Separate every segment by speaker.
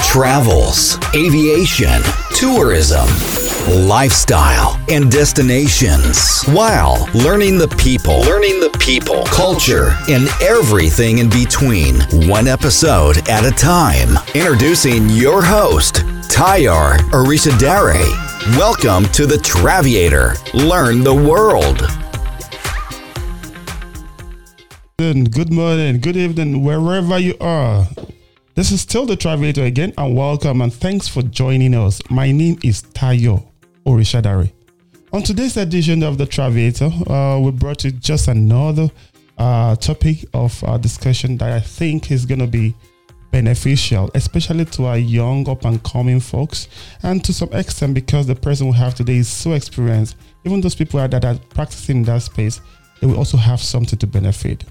Speaker 1: travels, aviation, tourism, lifestyle, and destinations while learning the people, learning the people, culture, and everything in between, one episode at a time. Introducing your host, Tayar Arishadare. Welcome to the Traviator. Learn the world.
Speaker 2: Good morning, good evening, wherever you are. This is still the Traviator again, and welcome and thanks for joining us. My name is Tayo Orishadari. On today's edition of the Traviator, uh, we brought you just another uh, topic of uh, discussion that I think is going to be beneficial, especially to our young up and coming folks, and to some extent because the person we have today is so experienced. Even those people that are practicing in that space, they will also have something to benefit.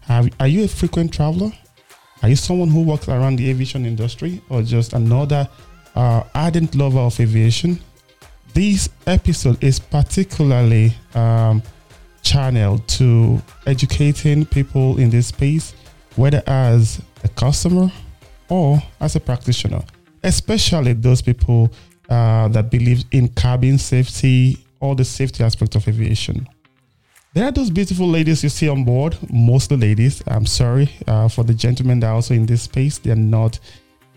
Speaker 2: Have, are you a frequent traveler? Are you someone who works around the aviation industry or just another uh, ardent lover of aviation? This episode is particularly um, channeled to educating people in this space, whether as a customer or as a practitioner, especially those people uh, that believe in cabin safety or the safety aspect of aviation. There are those beautiful ladies you see on board, mostly ladies. I'm sorry uh, for the gentlemen that are also in this space. They're not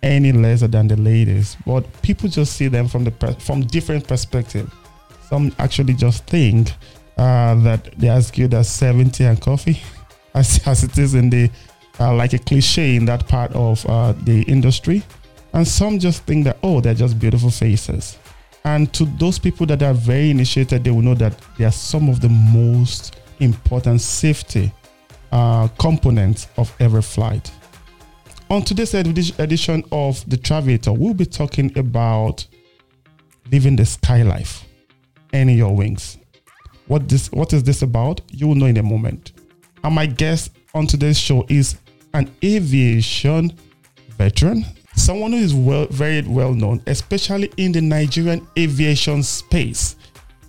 Speaker 2: any lesser than the ladies, but people just see them from the from different perspective. Some actually just think uh, that they're as good as 70 and coffee, as, as it is in the uh, like a cliche in that part of uh, the industry. And some just think that, oh, they're just beautiful faces. And to those people that are very initiated, they will know that they are some of the most important safety uh, components of every flight. On today's edition of the Traviator, we'll be talking about living the sky life, earning your wings. What this what is this about? You will know in a moment. And my guest on today's show is an aviation veteran, someone who is well, very well known, especially in the Nigerian aviation space.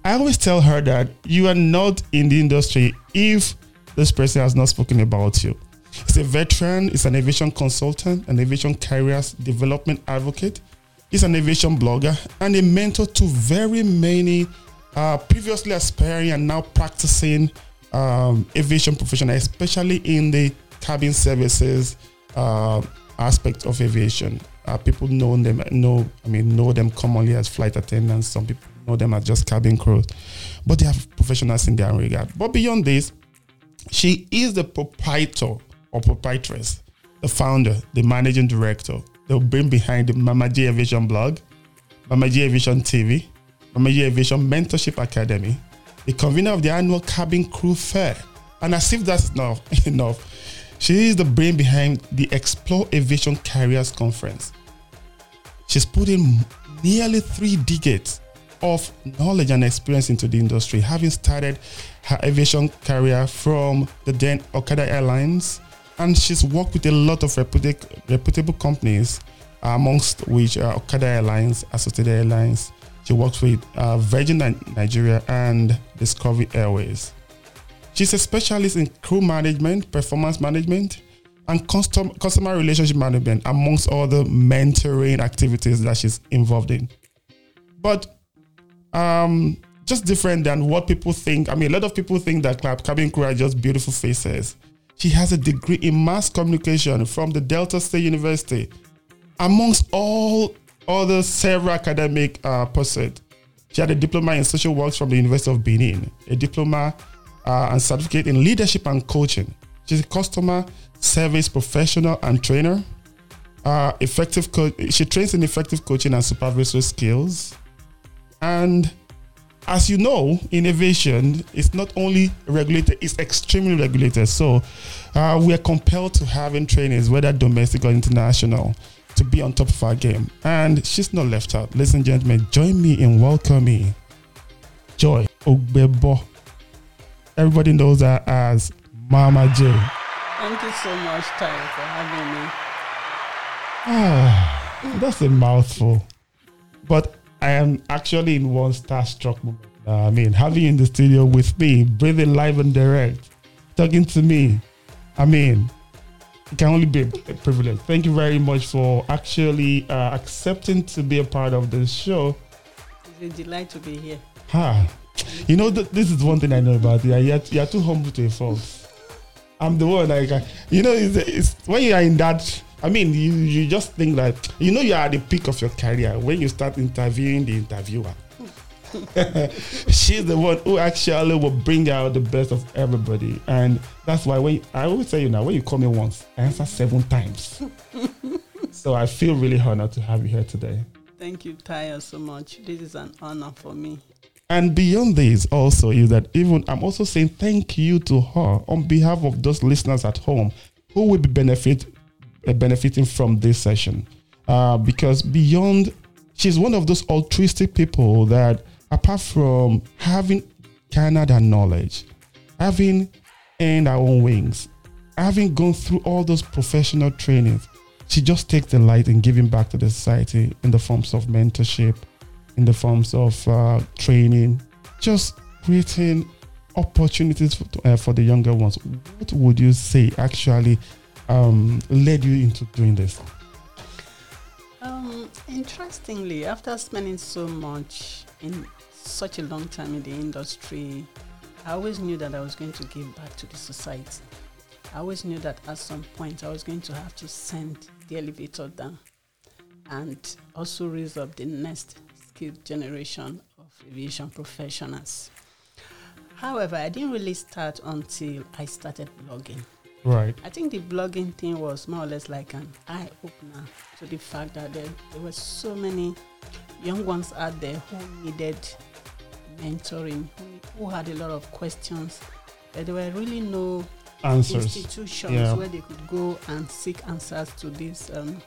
Speaker 2: I always tell her that you are not in the industry if this person has not spoken about you. He's a veteran, he's an aviation consultant, an aviation careers development advocate, he's an aviation blogger, and a mentor to very many uh, previously aspiring and now practicing um, aviation professionals, especially in the cabin services uh, aspect of aviation. Uh, people know them, know I mean, know them commonly as flight attendants. Some people know them as just cabin crews, but they have professionals in their regard. But beyond this, she is the proprietor or proprietress, the founder, the managing director, the brain behind the Mama J Aviation blog, Mama J Aviation TV, Mama J Aviation Mentorship Academy, the convener of the annual cabin crew fair. And as if that's not enough, she is the brain behind the Explore Aviation Careers Conference. She's put in nearly three decades of knowledge and experience into the industry, having started her aviation career from the then Okada Airlines, and she's worked with a lot of reputable companies, amongst which are Okada Airlines, Associated Airlines. She works with uh, Virgin Nigeria and Discovery Airways. She's a specialist in crew management, performance management, and custom, customer relationship management, amongst other mentoring activities that she's involved in. But um, just different than what people think. I mean, a lot of people think that cabin crew are just beautiful faces. She has a degree in mass communication from the Delta State University, amongst all other several academic uh, pursuits. She had a diploma in social works from the University of Benin, a diploma uh, and certificate in leadership and coaching. She's a customer service professional and trainer. Uh, effective co- she trains in effective coaching and supervisory skills. And as you know, innovation is not only regulated, it's extremely regulated. So uh, we are compelled to having trainings, whether domestic or international, to be on top of our game. And she's not left out. Ladies and gentlemen, join me in welcoming Joy Ogbebo everybody knows her as Mama J.
Speaker 3: Thank you so much, Ty, for having me.
Speaker 2: Ah, that's a mouthful. But I am actually in one starstruck moment. Uh, I mean, having you in the studio with me, breathing live and direct, talking to me. I mean, it can only be a privilege. Thank you very much for actually uh, accepting to be a part of this show.
Speaker 3: It's a delight to be here.
Speaker 2: Ha. You know, th- this is one thing I know about you. You're, you're too humble to a fault. I'm the one like, you know, it's, it's when you are in that. I mean, you you just think that you know you are at the peak of your career when you start interviewing the interviewer. She's the one who actually will bring out the best of everybody, and that's why when I always tell you now, when you call me once, I answer seven times. so I feel really honored to have you here today.
Speaker 3: Thank you, Taya, so much. This is an honor for me.
Speaker 2: And beyond this, also is that even I'm also saying thank you to her on behalf of those listeners at home who will be benefit uh, benefiting from this session, uh, because beyond, she's one of those altruistic people that, apart from having Canada knowledge, having earned her own wings, having gone through all those professional trainings, she just takes delight in giving back to the society in the forms of mentorship, in the forms of uh, training, just creating opportunities for, uh, for the younger ones. What would you say actually um, led you into doing this?
Speaker 3: Um, interestingly, after spending so much in such a long time in the industry, I always knew that I was going to give back to the society. I always knew that at some point I was going to have to send the elevator down and also raise up the next skilled generation of aviation professionals. However, I didn't really start until I started blogging.
Speaker 2: Right.
Speaker 3: I think the blogging thing was more or less like an eye opener to the fact that there, there were so many young ones out there who needed mentoring, who, who had a lot of questions, but there were really no
Speaker 2: Answers.
Speaker 3: institutions
Speaker 2: Yeah.
Speaker 3: where they could go and seek answers to these um,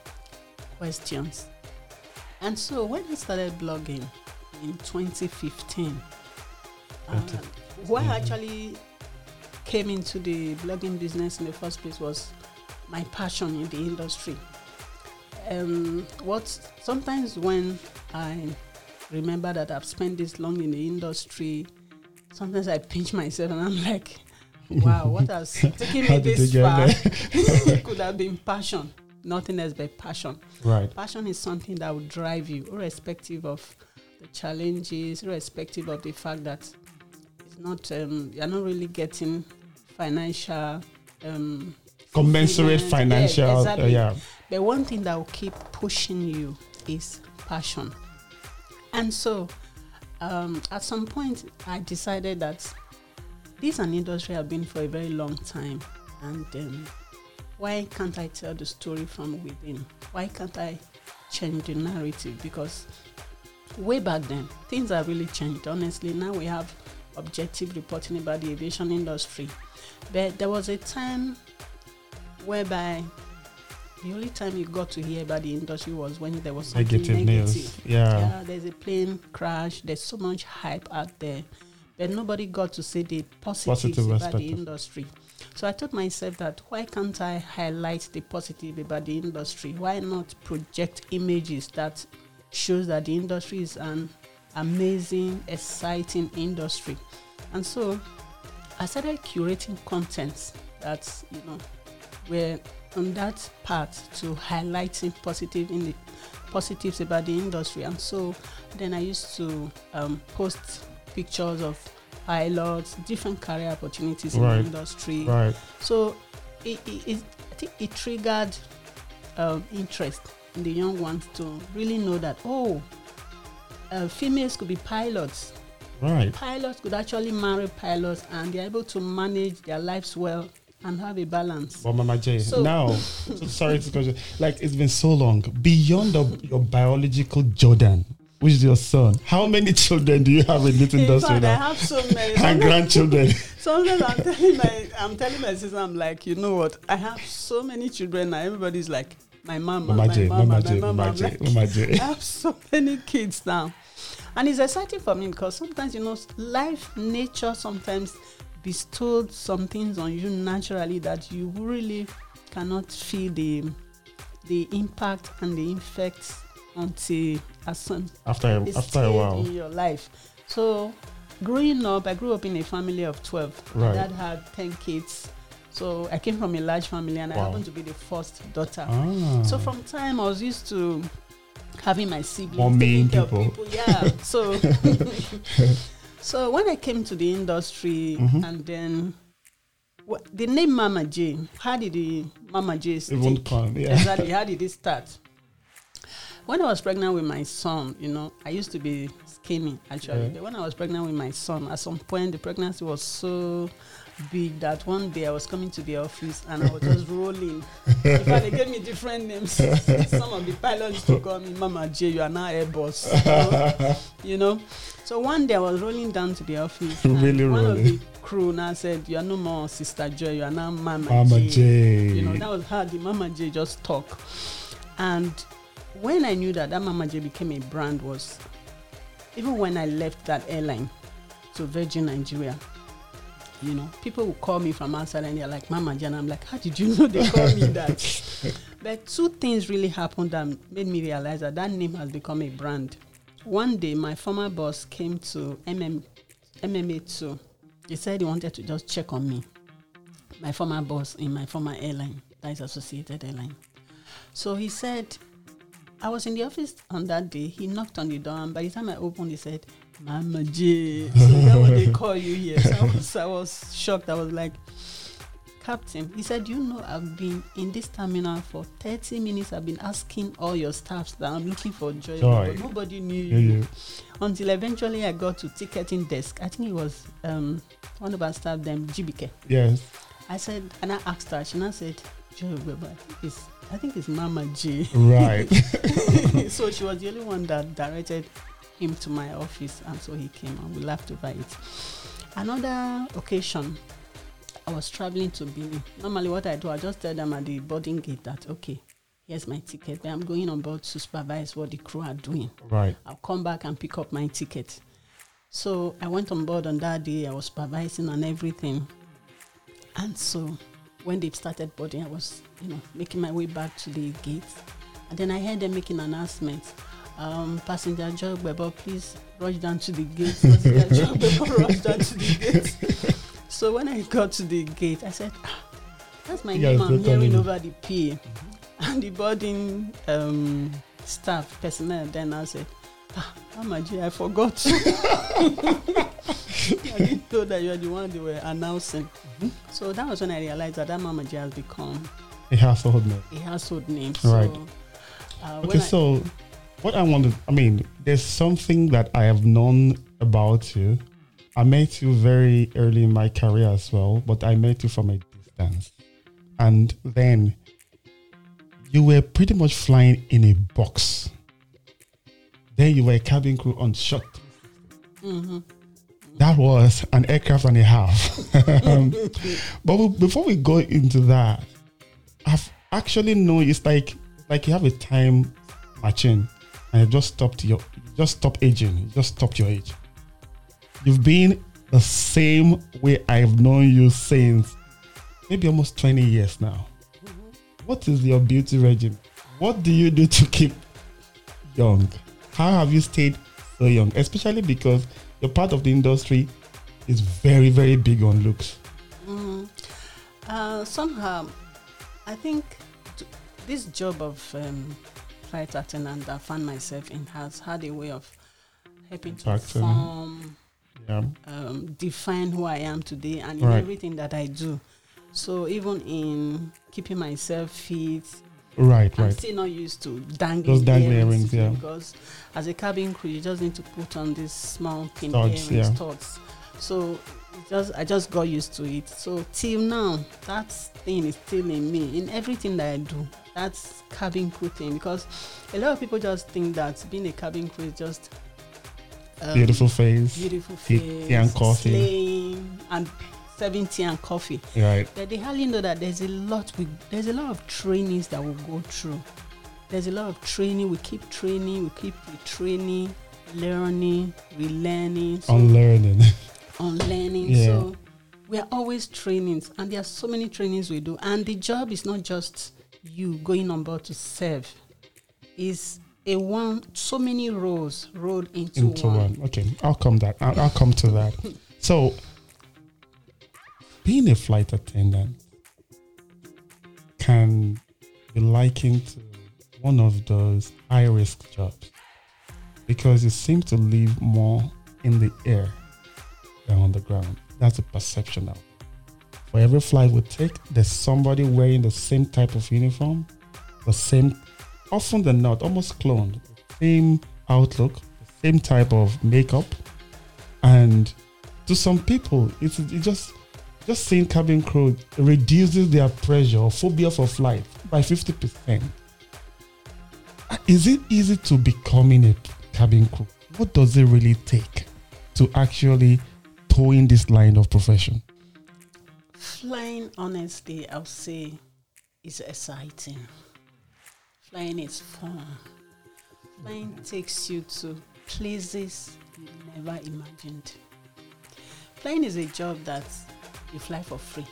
Speaker 3: questions. And so when I started blogging in 2015, uh, why I actually came into the blogging business in the first place was my passion in the industry. Um, what sometimes when I remember that I've spent this long in the industry, sometimes I pinch myself and I'm like, wow, what has taken me this far? could have been passion, nothing else but passion.
Speaker 2: Right.
Speaker 3: Passion is something that will drive you, irrespective of the challenges, irrespective of the fact that it's not um, you're not really getting financial. Um,
Speaker 2: Commensurate financial.
Speaker 3: Yeah,
Speaker 2: uh, yeah.
Speaker 3: But one thing that will keep pushing you is passion. And so, um, at some point, I decided that this is an industry I've been for a very long time, and um, why can't I tell the story from within? Why can't I change the narrative? Because way back then, things have really changed. Honestly, now we have objective reporting about the aviation industry, but there was a time whereby the only time you got to hear about the industry was when there was something
Speaker 2: Negative
Speaker 3: negative.
Speaker 2: news. Yeah.
Speaker 3: Yeah, there's a plane crash. There's so much hype out there, but nobody got to see the positives
Speaker 2: Positive
Speaker 3: about the industry. So I told myself that why can't I highlight the positive about the industry? Why not project images that shows that the industry is an amazing, exciting industry? And so I started curating contents that you know were on that path to highlighting positive in the positives about the industry. And so then I used to um, post pictures of pilots, different career opportunities in the industry.
Speaker 2: Right.
Speaker 3: So it, it, it, I think it triggered um, interest in the young ones to really know that oh, uh, females could be pilots.
Speaker 2: Right.
Speaker 3: Pilots could actually marry pilots, and they're able to manage their lives well and have a balance.
Speaker 2: Well, Mama J,
Speaker 3: So-
Speaker 2: now, so sorry to you. Like it's been so long. Beyond the, your biological Jordan, which is your son, how many children do you have in this
Speaker 3: In
Speaker 2: industry
Speaker 3: fact, I have so many.
Speaker 2: And grandchildren.
Speaker 3: sometimes I'm telling my I'm telling my sister, I'm like, you know what? I have so many children now. Everybody's like, my mama,
Speaker 2: Mama
Speaker 3: my
Speaker 2: J,
Speaker 3: mama,
Speaker 2: Mama
Speaker 3: my
Speaker 2: J,
Speaker 3: mama.
Speaker 2: J,
Speaker 3: like,
Speaker 2: Mama J.
Speaker 3: I have so many kids now. And it's exciting for me because sometimes, you know, life, nature sometimes bestowed some things on you naturally that you really cannot feel the the impact and the effects until
Speaker 2: After after a while.
Speaker 3: in your life. So, growing up, I grew up in a family of 12.
Speaker 2: Right.
Speaker 3: My dad had 10 kids. So I came from a large family, and I happened to be the first daughter.
Speaker 2: Ah.
Speaker 3: So from time I was used to having my siblings
Speaker 2: main
Speaker 3: care of
Speaker 2: people.
Speaker 3: Yeah. So so when I came to the industry
Speaker 2: Mhm.
Speaker 3: and then the name Mama J, how did the Mama J
Speaker 2: it won't come. Yeah.
Speaker 3: Exactly. How did it start? When I was pregnant with my son, you know, I used to be skinny actually. But when I was pregnant with my son, at some point the pregnancy was so big that one day I was coming to the office and I was just rolling. In fact, they gave me different names. Some of the pilots used to call me Mama J, you are now Airbus. You know? you know? So one day I was rolling down to the office.
Speaker 2: Really
Speaker 3: one
Speaker 2: rolling.
Speaker 3: of the crew now said, You are no more Sister Joy, you are now Mama,
Speaker 2: Mama
Speaker 3: J.
Speaker 2: J.
Speaker 3: You know, that was how the Mama J just talk. And when I knew that that Mama J became a brand was even when I left that airline to Virgin Nigeria. You know, people would call me from outside and they're like, Mama J, and I'm like, how did you know they call me that? but two things really happened that made me realize that that name has become a brand. One day, my former boss came to MM, MMA2. He said he wanted to just check on me my former boss in my former airline, that is Associated Airline. So he said, I was in the office on that day. He knocked on the door, and by the time I opened, he said, Mama J. So is that what they call you here? So I was, I was shocked. I was like, Captain, he said, You know, I've been in this terminal for 30 minutes. I've been asking all your staffs that I'm looking for joy, but nobody knew
Speaker 2: Yeah,
Speaker 3: you
Speaker 2: yeah.
Speaker 3: until eventually I got to ticketing desk. I think it was um, one of our staff, them GBK.
Speaker 2: Yes.
Speaker 3: I said, and I asked her, she now said, Joy Weber, I think it's, I think it's Mama J.
Speaker 2: Right.
Speaker 3: so she was the only one that directed him to my office, and so he came and we laughed over it. Another occasion, I was traveling to Benin. Normally, what I do, I just tell them at the boarding gate that, okay, here's my ticket, but I'm going on board to supervise what the crew are doing.
Speaker 2: right.
Speaker 3: I'll come back and pick up my ticket. So I went on board on that day. I was supervising and everything. And so when they started boarding, I was, you know, making my way back to the gate. And then I heard them making announcements. Um, passenger Joy Bebo, please rush down to the gate. Passenger Joy Bebo, rush down to the gate. so when I got to the gate, I said, ah, that's my
Speaker 2: Yes,
Speaker 3: name I'm hearing over the PA. And the boarding um, staff, personnel, then I said, ah, Mama I forgot. I didn't know that you are the one they were announcing. So that was when I realized that that Mama J has become
Speaker 2: A household name.
Speaker 3: a household name.
Speaker 2: Right.
Speaker 3: So, uh,
Speaker 2: Okay,
Speaker 3: when I-
Speaker 2: so what I wanted, I mean, there's something that I have known about you. I met you very early in my career as well, but I met you from a distance. And then you were pretty much flying in a box. Then you were a cabin crew on shot.
Speaker 3: Mhm.
Speaker 2: That was an aircraft and a half. Um, but before we go into that, I've actually known it's like like you have a time machine and you just stopped your you just stop aging. You just stopped your age. You've been the same way I've known you since maybe almost 20 years now. What is your beauty regime? What do you do to keep young? How have you stayed so young? Especially because you're part of the industry is very, very big on looks.
Speaker 3: Mhm. Uh, somehow, I think t- this job of um, flight attendant that I found myself in has had a way of helping to form,
Speaker 2: Yeah.
Speaker 3: um, define who I am today and in
Speaker 2: Right.
Speaker 3: everything that I do. So even in keeping myself fit,
Speaker 2: Right,
Speaker 3: I'm
Speaker 2: right.
Speaker 3: still not used to dangling,
Speaker 2: Those dangling
Speaker 3: earrings,
Speaker 2: earrings, yeah.
Speaker 3: Because as a cabin crew, you just need to put on these small pin
Speaker 2: Studs,
Speaker 3: earrings,
Speaker 2: yeah.
Speaker 3: So just I just got used to it. So till now, that thing is still in me. In everything that I do, that's cabin crew thing. Because a lot of people just think that being a cabin crew is just um,
Speaker 2: Beautiful face.
Speaker 3: beautiful face,
Speaker 2: and coffee.
Speaker 3: slaying, and serving tea and coffee.
Speaker 2: Right.
Speaker 3: But they hardly know that there's a lot we there's a lot of trainings that we go through. There's a lot of training. We keep training. We keep retraining, learning, relearning, so
Speaker 2: Unlearning.
Speaker 3: unlearning.
Speaker 2: Yeah.
Speaker 3: So we are always trainings, and there are so many trainings we do. And the job is not just you going on board to serve. Is a one so many roles rolled into,
Speaker 2: into
Speaker 3: one.
Speaker 2: one. Okay, I'll come that. I'll, I'll come to that. So, being a flight attendant, can be likened to one of those high risk jobs because you seem to live more in the air than on the ground. That's a perception now. For every flight we take, there's somebody wearing the same type of uniform, the same, often than not, almost cloned, same outlook, same type of makeup. And to some people, it's it just just seeing cabin crew reduces their pressure or phobia for flight by 50%. Is it easy to becoming a cabin crew? What does it really take to actually toe in this line of profession?
Speaker 3: Flying, honestly, I'll say, is exciting. Flying is fun. Flying takes you to places you never imagined. Flying is a job that you fly for free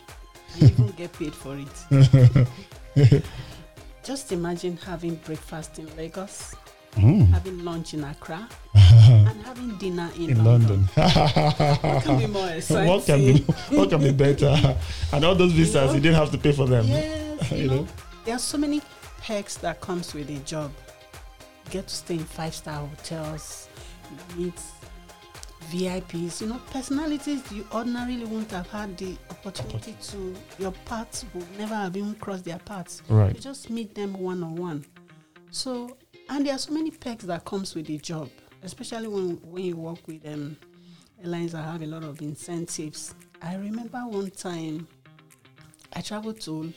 Speaker 3: and you even get paid for it. Just imagine having breakfast in Lagos,
Speaker 2: Mm.
Speaker 3: having lunch in Accra, and having dinner in,
Speaker 2: In
Speaker 3: London.
Speaker 2: London.
Speaker 3: What can be more exciting?
Speaker 2: what can be what can be better? And all those visas,
Speaker 3: know?
Speaker 2: you didn't have to pay for them.
Speaker 3: Yes, you,
Speaker 2: You
Speaker 3: know,
Speaker 2: know?
Speaker 3: there are so many perks that comes with a job. You get to stay in five star hotels, you meet VIPs, you know, personalities you ordinarily wouldn't have had the opportunity to. Your paths would never have even crossed their paths.
Speaker 2: Right.
Speaker 3: You just meet them one on one. So, and there are so many perks that comes with the job, especially when when you work with um, airlines that have a lot of incentives. I remember one time I traveled to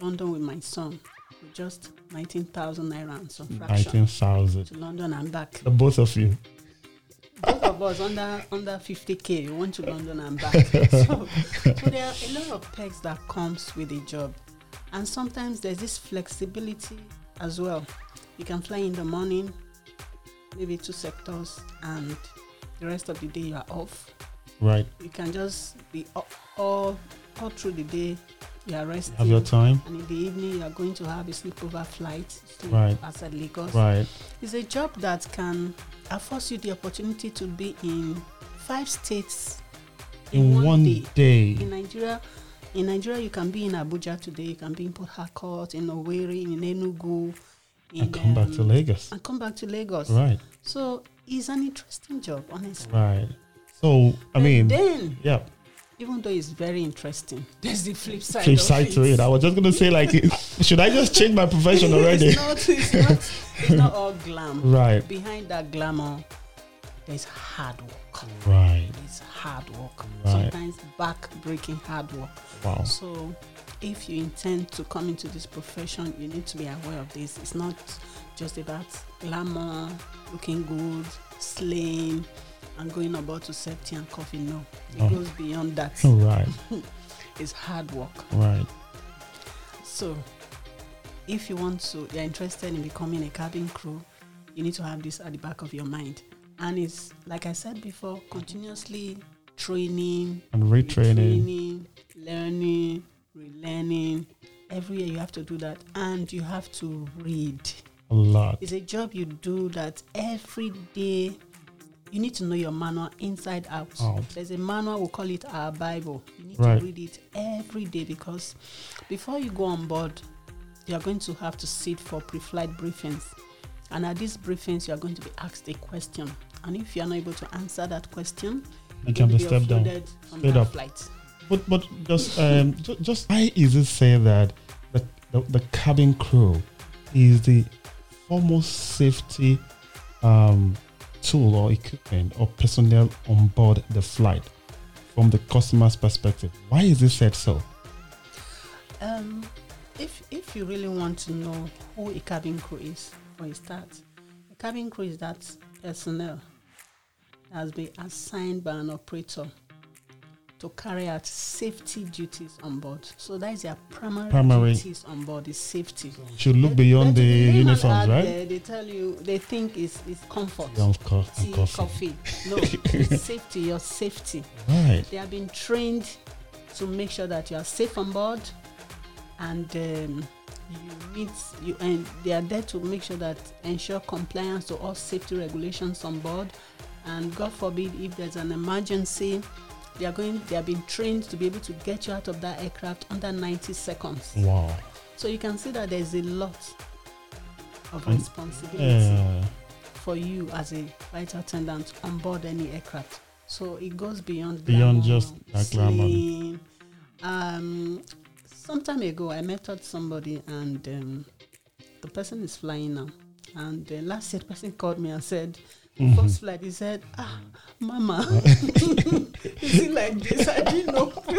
Speaker 3: London with my son with just nineteen thousand naira and some fraction
Speaker 2: Nineteen thousand.
Speaker 3: to London and back.
Speaker 2: The both of you.
Speaker 3: Both of us under under fifty k. We went to London and back. so, so there are a lot of perks that comes with a job, and sometimes there's this flexibility as well. You can fly in the morning, maybe two sectors, and the rest of the day you are off.
Speaker 2: Right.
Speaker 3: You can just be all all, all through the day. You are resting.
Speaker 2: Have your time.
Speaker 3: and in the evening you are going to have a sleepover flight sleep
Speaker 2: Right.
Speaker 3: outside Lagos.
Speaker 2: Right.
Speaker 3: It's a job that can afford you the opportunity to be in five states
Speaker 2: In one
Speaker 3: day.
Speaker 2: day.
Speaker 3: In Nigeria, in Nigeria, you can be in Abuja today. You can be in Port Harcourt, in Owerri, in Enugu, in,
Speaker 2: And come back to
Speaker 3: um,
Speaker 2: Lagos.
Speaker 3: and come back to Lagos.
Speaker 2: Right.
Speaker 3: So it's an interesting job, honestly.
Speaker 2: Right. So I mean,
Speaker 3: then
Speaker 2: yeah.
Speaker 3: Even though it's very interesting, there's the flip side.
Speaker 2: Flip side to it. I was just gonna say like, should I just change my profession already?
Speaker 3: it's not. It's not. It's not all glam.
Speaker 2: Right.
Speaker 3: Behind that glamour, there's hard work.
Speaker 2: Right.
Speaker 3: It's hard work.
Speaker 2: Right.
Speaker 3: Sometimes back-breaking hard work.
Speaker 2: Wow.
Speaker 3: So, if you intend to come into this profession, you need to be aware of this. It's not just about glamour, looking good, slaying, and going about to safety and coffee. No, it
Speaker 2: Oh.
Speaker 3: goes beyond that.
Speaker 2: Right.
Speaker 3: It's hard work.
Speaker 2: Right.
Speaker 3: So, if you want to, you're interested in becoming a cabin crew, you need to have this at the back of your mind. And it's like I said before, continuously training,
Speaker 2: And retraining.
Speaker 3: retraining, learning, relearning. Every year you have to do that, and you have to read.
Speaker 2: A lot.
Speaker 3: It's a job you do that every day. You need to know your manual inside out.
Speaker 2: Out.
Speaker 3: There's a manual, we call it our Bible. You need
Speaker 2: Right.
Speaker 3: to read it every day because before you go on board, you are going to have to sit for pre flight briefings. And at these briefings, you are going to be asked a question. And if you are not able to answer that question,
Speaker 2: You can be stepped down. Straight up.
Speaker 3: flight.
Speaker 2: But but just um just, just why is it said that the, the the cabin crew is the foremost safety um tool or equipment or personnel on board the flight from the customer's perspective? Why is it said so?
Speaker 3: Um, if if you really want to know who a cabin crew is, for a start, a cabin crew is that personnel that has been assigned by an operator to carry out safety duties on board. So that is their primary,
Speaker 2: Primary.
Speaker 3: duties on board is safety.
Speaker 2: Should look beyond the
Speaker 3: layman
Speaker 2: uniforms, right?
Speaker 3: there, they tell you they think it's, it's comfort.
Speaker 2: Yeah, of course,
Speaker 3: Tea,
Speaker 2: coffee.
Speaker 3: coffee. No, it's safety, your safety.
Speaker 2: Right.
Speaker 3: They have been trained to make sure that you are safe on board, and um, you meet you and they are there to make sure that ensure compliance to all safety regulations on board. And God forbid if there's an emergency, they are going. They have been trained to be able to get you out of that aircraft under 90 seconds.
Speaker 2: Wow.
Speaker 3: So you can see that there's a lot of responsibility
Speaker 2: Yeah.
Speaker 3: for you as a flight attendant on board any aircraft. So it goes beyond
Speaker 2: Beyond
Speaker 3: glamour,
Speaker 2: just that glamour.
Speaker 3: Um, some time ago, I met with somebody, and um, the person is flying now. And uh, last year, the person called me and said,
Speaker 2: Mhm.
Speaker 3: first flight, he said, "Ah, Mama, is it like this? I didn't know.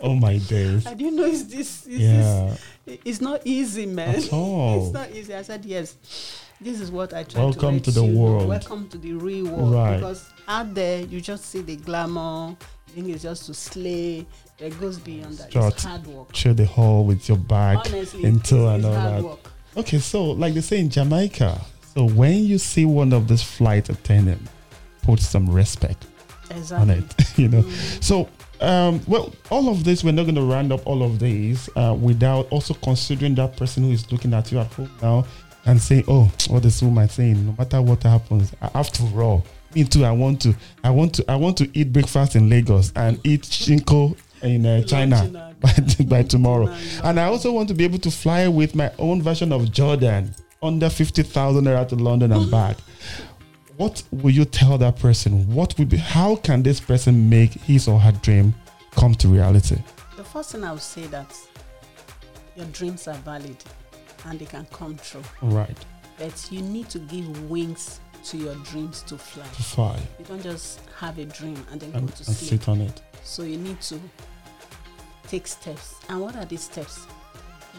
Speaker 2: Oh my days.
Speaker 3: I didn't know it's this. It's
Speaker 2: Yeah.
Speaker 3: this. It's not easy, man.
Speaker 2: At all.
Speaker 3: It's not easy. I said, yes. This is what I try to
Speaker 2: Welcome
Speaker 3: to
Speaker 2: to the
Speaker 3: you
Speaker 2: world.
Speaker 3: Welcome to the real world.
Speaker 2: Right.
Speaker 3: Because out there, you just see the glamour. You think it's just to slay. It goes beyond that.
Speaker 2: Just-
Speaker 3: It's hard work.
Speaker 2: Chill the hall with your bag.
Speaker 3: Honestly,
Speaker 2: into
Speaker 3: it's,
Speaker 2: and all
Speaker 3: hard
Speaker 2: that.
Speaker 3: work.
Speaker 2: Okay, so like they say in Jamaica, so when you see one of these flight attendants, put some respect on it, you know.
Speaker 3: Mhm.
Speaker 2: So, um, well, all of this, we're not going to round up all of these uh, without also considering that person who is looking at you at home now and saying, "Oh, what is woman saying? No matter what happens, I have to roll." Me too. I want to. I want to. I want to eat breakfast in Lagos and eat shinko in uh, China
Speaker 3: Lunch in a-
Speaker 2: by, by tomorrow. And I also want to be able to fly with my own version of Jordan under 50,000 naira to London and back. What will you tell that person? What will be, how can this person make his or her dream come to reality?
Speaker 3: The first thing I would say that your dreams are valid and they can come true.
Speaker 2: Right.
Speaker 3: But you need to give wings to your dreams to fly.
Speaker 2: To fly
Speaker 3: You don't just have a dream and then
Speaker 2: and,
Speaker 3: go to
Speaker 2: and
Speaker 3: sleep.
Speaker 2: sit on it.
Speaker 3: So you need to take steps. And what are these steps?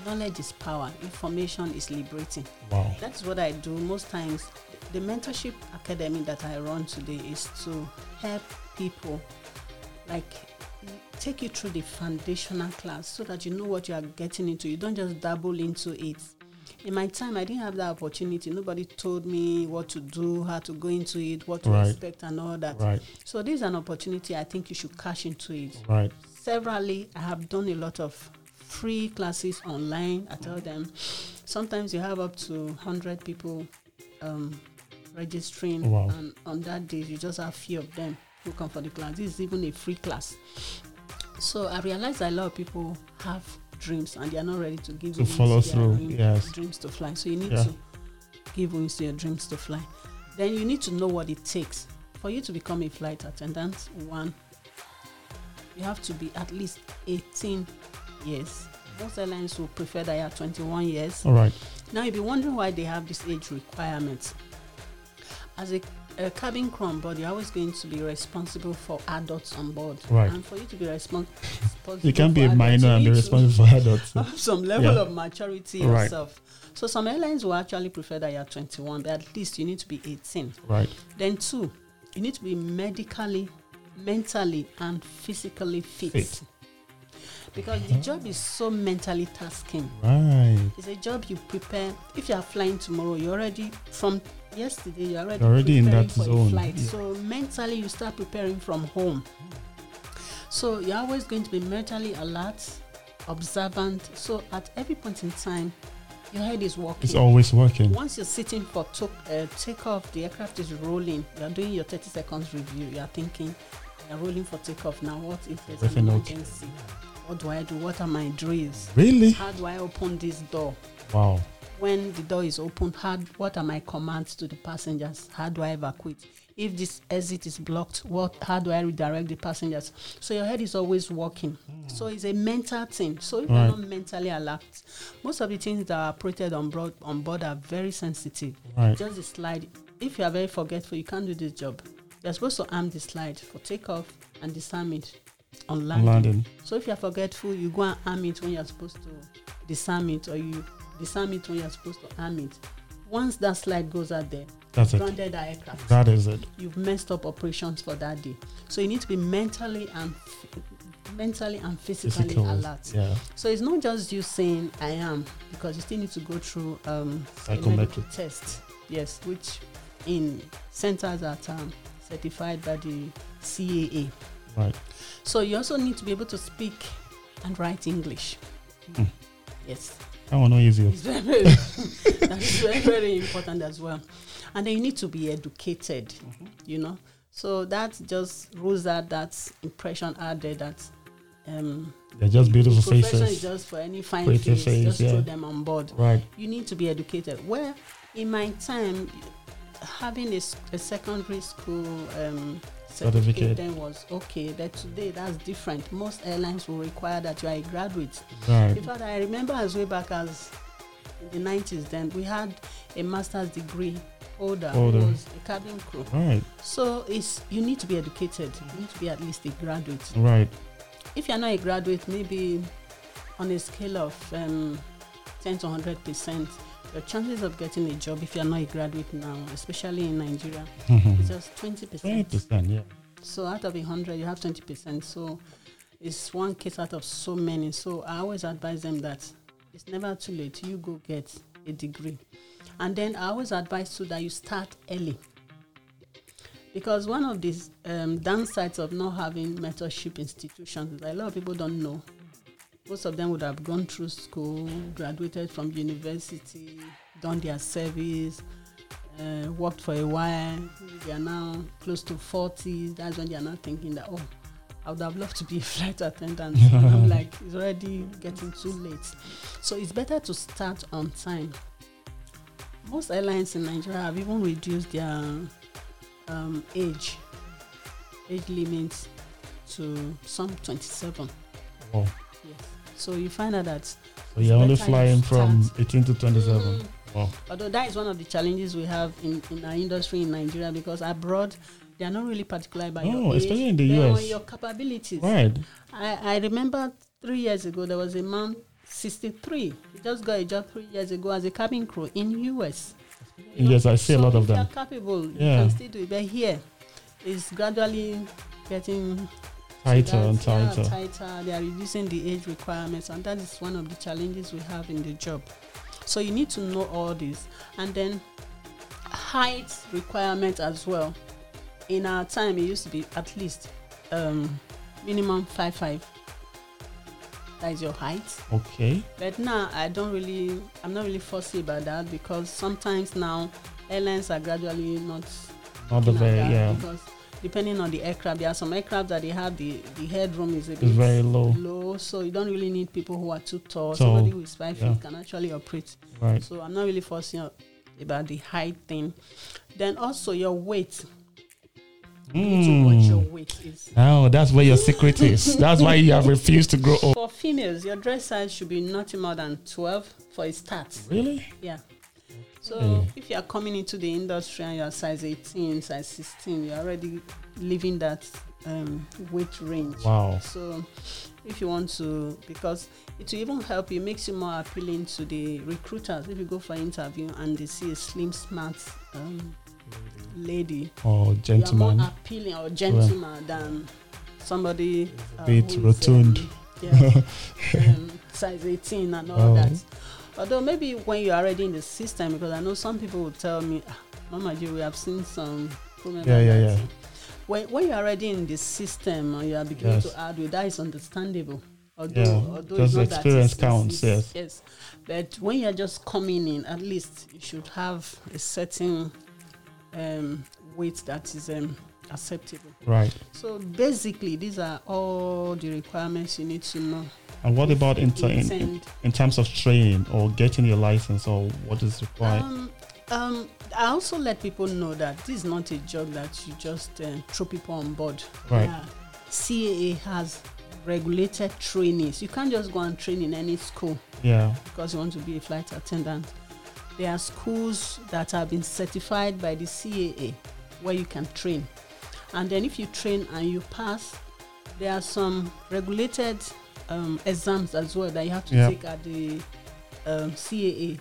Speaker 3: Knowledge is power. Information is liberating.
Speaker 2: Wow.
Speaker 3: That's what I do most times. The mentorship academy that I run today is to help people, like take you through the foundational class so that you know what you are getting into. You don't just dabble into it. In my time, I didn't have that opportunity. Nobody told me what to do, how to go into it, what to
Speaker 2: Right.
Speaker 3: expect, and all that.
Speaker 2: Right.
Speaker 3: So this is an opportunity. I think you should cash into it.
Speaker 2: Right.
Speaker 3: Severally, I have done a lot of free classes online. I tell them sometimes you have up to 100 people um, registering,
Speaker 2: Wow.
Speaker 3: and on that day, you just have few of them who come for the class. This is even a free class. So I realize that a lot of people have dreams and they are not ready to give
Speaker 2: To follow through.
Speaker 3: dream-
Speaker 2: Yes.
Speaker 3: dreams to fly. So you need
Speaker 2: Yeah.
Speaker 3: to give wings to your dreams to fly. Then you need to know what it takes for you to become a flight attendant. One, you have to be at least 18 years. Most airlines will prefer that you are 21 years.
Speaker 2: All right.
Speaker 3: Now you'll be wondering why they have this age requirement. As a, a cabin crew on board, you're always going to be responsible for adults on board.
Speaker 2: Right.
Speaker 3: And for you to be respons- responsible,
Speaker 2: You can't be a
Speaker 3: adults,
Speaker 2: minor and be responsible for adults.
Speaker 3: have some level
Speaker 2: Yeah.
Speaker 3: of maturity
Speaker 2: Right.
Speaker 3: yourself. So some airlines will actually prefer that you're 21, but at least you need to be 18.
Speaker 2: Right.
Speaker 3: Then two, you need to be medically, mentally, and physically fit.
Speaker 2: Fit.
Speaker 3: Because the job is so mentally tasking.
Speaker 2: Right.
Speaker 3: It's a job you prepare. If you are flying tomorrow, you're already from yesterday. You're already,
Speaker 2: You're already in
Speaker 3: preparing
Speaker 2: that
Speaker 3: for the
Speaker 2: zone,
Speaker 3: Flight.
Speaker 2: yeah.
Speaker 3: So mentally, you start preparing from home. So you're always going to be mentally alert, observant. So at every point in time, your head is working.
Speaker 2: It's always working.
Speaker 3: Once you're sitting for to- uh, takeoff, the aircraft is rolling. You're doing your 30 seconds review. You're thinking, you're rolling for takeoff now. What if there's
Speaker 2: Everything
Speaker 3: an
Speaker 2: okay?
Speaker 3: What do I do? What are my drills?
Speaker 2: Really?
Speaker 3: How do I open this door?
Speaker 2: Wow.
Speaker 3: When the door is open, how, what are my commands to the passengers? How do I evacuate? If this exit is blocked, what? How do I redirect the passengers? So your head is always working. So it's a mental thing. So if
Speaker 2: Right.
Speaker 3: you're not mentally alert, most of the things that are operated on board on board are very sensitive.
Speaker 2: Right.
Speaker 3: Just the slide. If you are very forgetful, you can't do this job. You're supposed to arm the slide for takeoff and disarm it on landing.
Speaker 2: Landing.
Speaker 3: So if you're forgetful, you go and arm it when you're supposed to disarm it, or you disarm it when you're supposed to arm it. Once that slide goes out there,
Speaker 2: That's it.
Speaker 3: grounded that aircraft,
Speaker 2: That is it.
Speaker 3: you've messed up operations for that day. So you need to be mentally and mentally and physically
Speaker 2: Physical.
Speaker 3: alert.
Speaker 2: Yeah.
Speaker 3: So it's not just you saying I am, because you still need to go through um,
Speaker 2: Psychometric.
Speaker 3: test. Yes, which in centers that are certified by the CAA.
Speaker 2: Right.
Speaker 3: So you also need to be able to speak and write English.
Speaker 2: Mm.
Speaker 3: Yes,
Speaker 2: That one not easy.
Speaker 3: it's very, very that is very, very important as well. And then you need to be educated, you know. So that just rules out that impression out there that um,
Speaker 2: They're just beautiful faces.
Speaker 3: is just for any fine
Speaker 2: Pretty
Speaker 3: face,
Speaker 2: face,
Speaker 3: just
Speaker 2: yeah.
Speaker 3: throw them on board.
Speaker 2: Right.
Speaker 3: You need to be educated. Where in my time, having a, a secondary school um, certificate, then was okay. But today that's different. Most airlines will require that you are a graduate.
Speaker 2: Right.
Speaker 3: In fact, I remember as way back as in the 90s. Then we had a master's degree holder,
Speaker 2: Holder.
Speaker 3: was a cabin crew.
Speaker 2: Right.
Speaker 3: So it's you need to be educated. You need to be at least a graduate.
Speaker 2: Right.
Speaker 3: If you're not a graduate, maybe on a scale of um, 10 to 100 percent, your chances of getting a job if you're not a graduate now, especially in Nigeria, is just 20
Speaker 2: Twenty
Speaker 3: percent.
Speaker 2: percent. Yeah.
Speaker 3: So out of a hundred, you have 20 percent. So it's one case out of so many. So I always advise them that it's never too late. You go get a degree, and then I always advise too that you start early. Because one of these um, downsides of not having mentorship institutions is that a lot of people don't know. Most of them would have gone through school, graduated from university, done their service, uh, worked for a while. They are now close to 40. That's when they are now thinking that, oh, I would have loved to be a flight attendant. I'm like, it's already getting too late. So it's better to start on time. Most airlines in Nigeria have even reduced their um, age, age limits to some 27.
Speaker 2: Wow.
Speaker 3: Yes. So you find out that
Speaker 2: So you're only flying from 18 to 27.
Speaker 3: Mm.
Speaker 2: Wow.
Speaker 3: Although that is one of the challenges we have in, in our industry in Nigeria because abroad they are not really particular about
Speaker 2: Oh,
Speaker 3: your age.
Speaker 2: especially in the US.
Speaker 3: on your capabilities.
Speaker 2: Right.
Speaker 3: I, I remember three years ago there was a man 63. He just got a job three years ago as a cabin crew in US. You know,
Speaker 2: Yes, I see a lot of them.
Speaker 3: Capable. You
Speaker 2: Yeah.
Speaker 3: can still do it. But here, it's gradually getting
Speaker 2: Tighter and
Speaker 3: that's- yeah,
Speaker 2: tighter.
Speaker 3: tighter. They are reducing the age requirements, and that is one of the challenges we have in the job. So you need to know all this, and then height requirement as well. In our time, it used to be at least um, minimum five five. That is your height.
Speaker 2: Okay.
Speaker 3: But now I don't really, I'm not really fussy about that because sometimes now airlines are gradually not
Speaker 2: Not the very yeah.
Speaker 3: because depending on the aircraft, there are some aircraft that they have the the headroom is a bit
Speaker 2: very low.
Speaker 3: low, so you don't really need people who are too tall. Somebody who is five
Speaker 2: yeah.
Speaker 3: feet can actually operate.
Speaker 2: Right.
Speaker 3: So I'm not really fussy a- about the height thing. Then also your weight. To your
Speaker 2: Mm.
Speaker 3: weight is.
Speaker 2: Now that's where your secret is. That's why you have refused to grow up.
Speaker 3: For females, your dress size should be nothing more than 12 for a start.
Speaker 2: Really?
Speaker 3: Yeah. So
Speaker 2: Okay.
Speaker 3: if you are coming into the industry and you are size 18, size 16, you're already leaving that um, weight range.
Speaker 2: Wow.
Speaker 3: So if you want to, because it will even help you, makes you more appealing to the recruiters. If you go for interview and they see a slim, smart um, lady, are
Speaker 2: gentleman.
Speaker 3: more appealing or gentleman than somebody uh,
Speaker 2: bit
Speaker 3: is,
Speaker 2: rotund.
Speaker 3: um, yeah, um, size 18 and all that. Although maybe when you're already in the system, because I know some people will tell me, ah, Mama G, we have seen some
Speaker 2: Yeah, yeah, yeah.
Speaker 3: When, when you're already in the system and you are beginning
Speaker 2: Yes.
Speaker 3: to add with that is understandable. Although,
Speaker 2: Yeah,
Speaker 3: although
Speaker 2: just
Speaker 3: it's not that
Speaker 2: experience
Speaker 3: it's-
Speaker 2: counts,
Speaker 3: it's- Yes. But when you're just coming in, at least you should have a certain um, weight that is um, acceptable.
Speaker 2: Right.
Speaker 3: So basically, these are all the requirements you need to know.
Speaker 2: And what about in, in,
Speaker 3: Intend.
Speaker 2: in terms of training or getting your license or what is required?
Speaker 3: Um, um, I also let people know that this is not a job that you just uh, throw people on board.
Speaker 2: Right.
Speaker 3: CAA has regulated trainings. You can't just go and train in any school
Speaker 2: yeah.
Speaker 3: because you want to be a flight attendant. There are schools that have been certified by the CAA where you can train. And then if you train and you pass, there are some regulated um, exams as well that you have to
Speaker 2: Yeah.
Speaker 3: take at the um, CAA.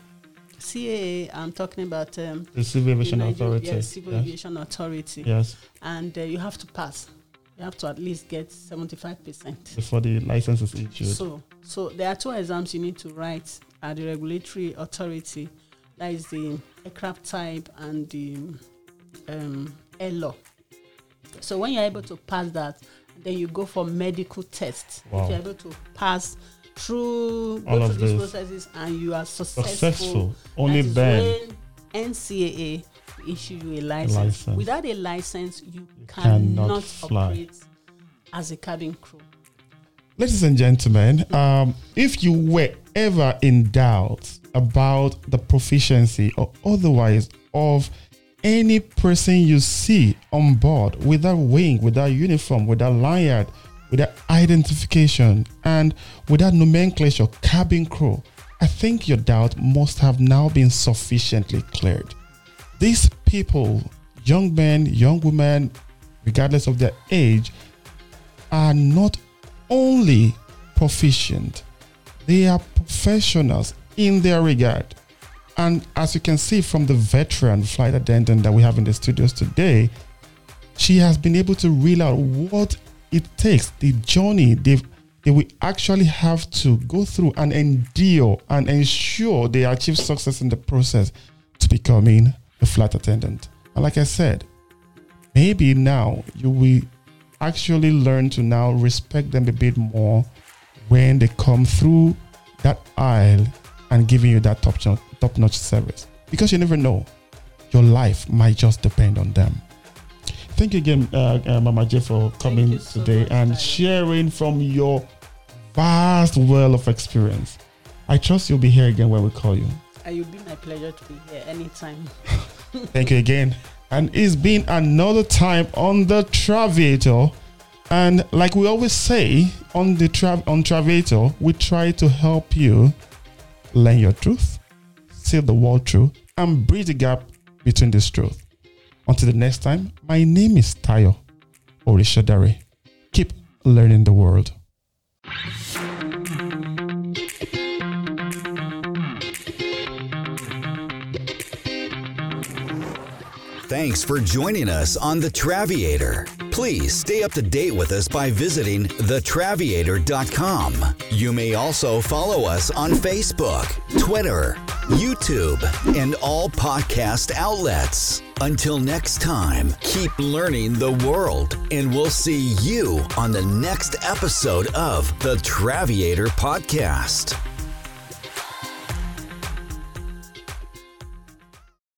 Speaker 3: CAA, I'm talking about um,
Speaker 2: The Civil Aviation Authority.
Speaker 3: Yes, Civil
Speaker 2: yes.
Speaker 3: Aviation Authority.
Speaker 2: yes.
Speaker 3: And uh, you have to pass. You have to at least get 75%.
Speaker 2: Before the license is issued.
Speaker 3: So, so there are two exams you need to write at the regulatory authority. That is the aircraft type and the um, air law. So when you're able to pass that, then you go for medical tests.
Speaker 2: Wow.
Speaker 3: If you're able to pass through
Speaker 2: All of
Speaker 3: these processes and you are successful,
Speaker 2: Successful. Only then.
Speaker 3: NCAA issue you a license.
Speaker 2: license.
Speaker 3: Without a license, you,
Speaker 2: cannot
Speaker 3: cannot,
Speaker 2: fly.
Speaker 3: operate as a cabin crew.
Speaker 2: ladies and gentlemen, um, if you were ever in doubt about the proficiency or otherwise of any person you see on board without wing, without uniform, without lanyard, without identification, and without nomenclature, cabin crew, I think your doubt must have now been sufficiently cleared. These people, young men, young women, regardless of their age, are not only proficient, they are professionals in their regard. And as you can see from the veteran flight attendant that we have in the studios today, she has been able to reel out what it takes, the journey they they will actually have to go through and endure and ensure they achieve success in the process to becoming a flight attendant. And like I said, maybe now you will actually learn to now respect them a bit more when they come through that aisle and giving you that top top notch service because you never know your life might just depend on them. Thank you again, uh, uh, Mama J, for coming so today much, and sharing from your vast well of experience. I trust you'll be here again when we call you.
Speaker 3: It will be my pleasure to be here anytime.
Speaker 2: Thank you again. And it's been another time on the Traviator. And like we always say on the tra- on Traviator, we try to help you learn your truth, see the world true, and bridge the gap between this truth. Until the next time, my name is Tayo Orishadare. Keep learning the world.
Speaker 1: Thanks for joining us on The Traviator. Please stay up to date with us by visiting thetraviator.com. You may also follow us on Facebook, Twitter, YouTube, and all podcast outlets. Until next time, keep learning the world, and we'll see you on the next episode of the Traviator Podcast.